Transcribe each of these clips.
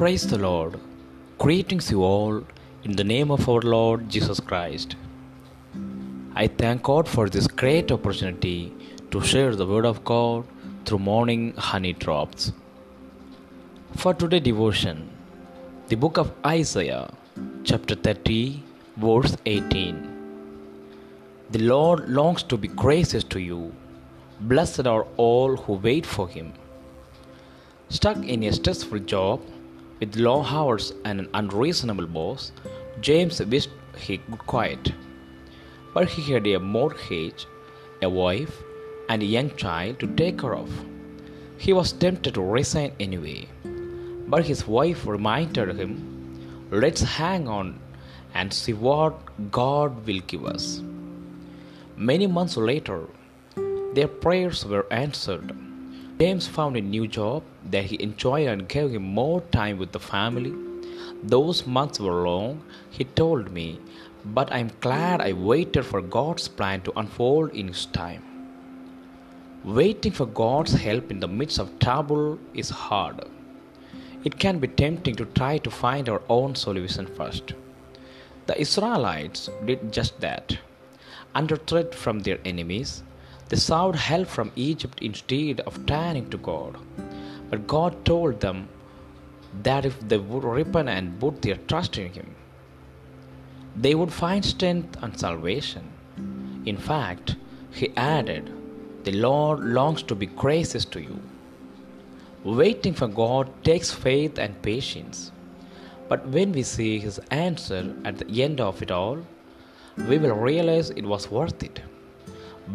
Praise the Lord. Greetings you all in the name of our Lord Jesus Christ. I thank God for this great opportunity to share the Word of God through morning honey drops. For today's devotion, the book of Isaiah, chapter 30, verse 18. The Lord longs to be gracious to you. Blessed are all who wait for Him. Stuck in a stressful job with long hours and an unreasonable boss, James wished he could quit. But he had a mortgage, a wife, and a young child to take care of. He was tempted to resign anyway. But his wife reminded him, Let's hang on and see what God will give us. Many months later, their prayers were answered. James found a new job that he enjoyed and gave him more time with the family. Those months were long, he told me, but I'm glad I waited for God's plan to unfold in His time. Waiting for God's help in the midst of trouble is hard. It can be tempting to try to find our own solution first. The Israelites did just that. Under threat from their enemies, they sought help from Egypt instead of turning to God. But God told them that if they would repent and put their trust in Him, they would find strength and salvation. In fact, He added, The Lord longs to be gracious to you. Waiting for God takes faith and patience. But when we see His answer at the end of it all, we will realize it was worth it.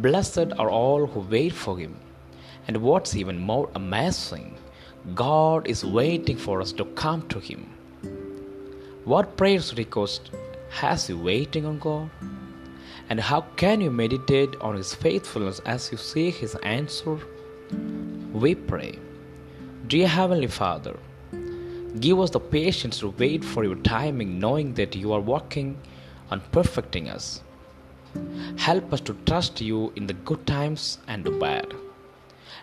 Blessed are all who wait for Him. And what's even more amazing, God is waiting for us to come to Him. What prayers request has you waiting on God? And how can you meditate on His faithfulness as you see His answer? We pray. Dear Heavenly Father, give us the patience to wait for your timing, knowing that you are working on perfecting us. Help us to trust you in the good times and the bad,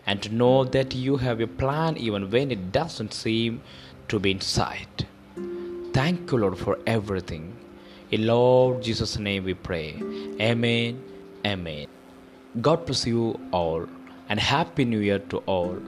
and to know that you have a plan even when it doesn't seem to be in sight. Thank you, Lord, for everything. In Lord Jesus' name we pray. Amen. Amen. God bless you all, and Happy New Year to all.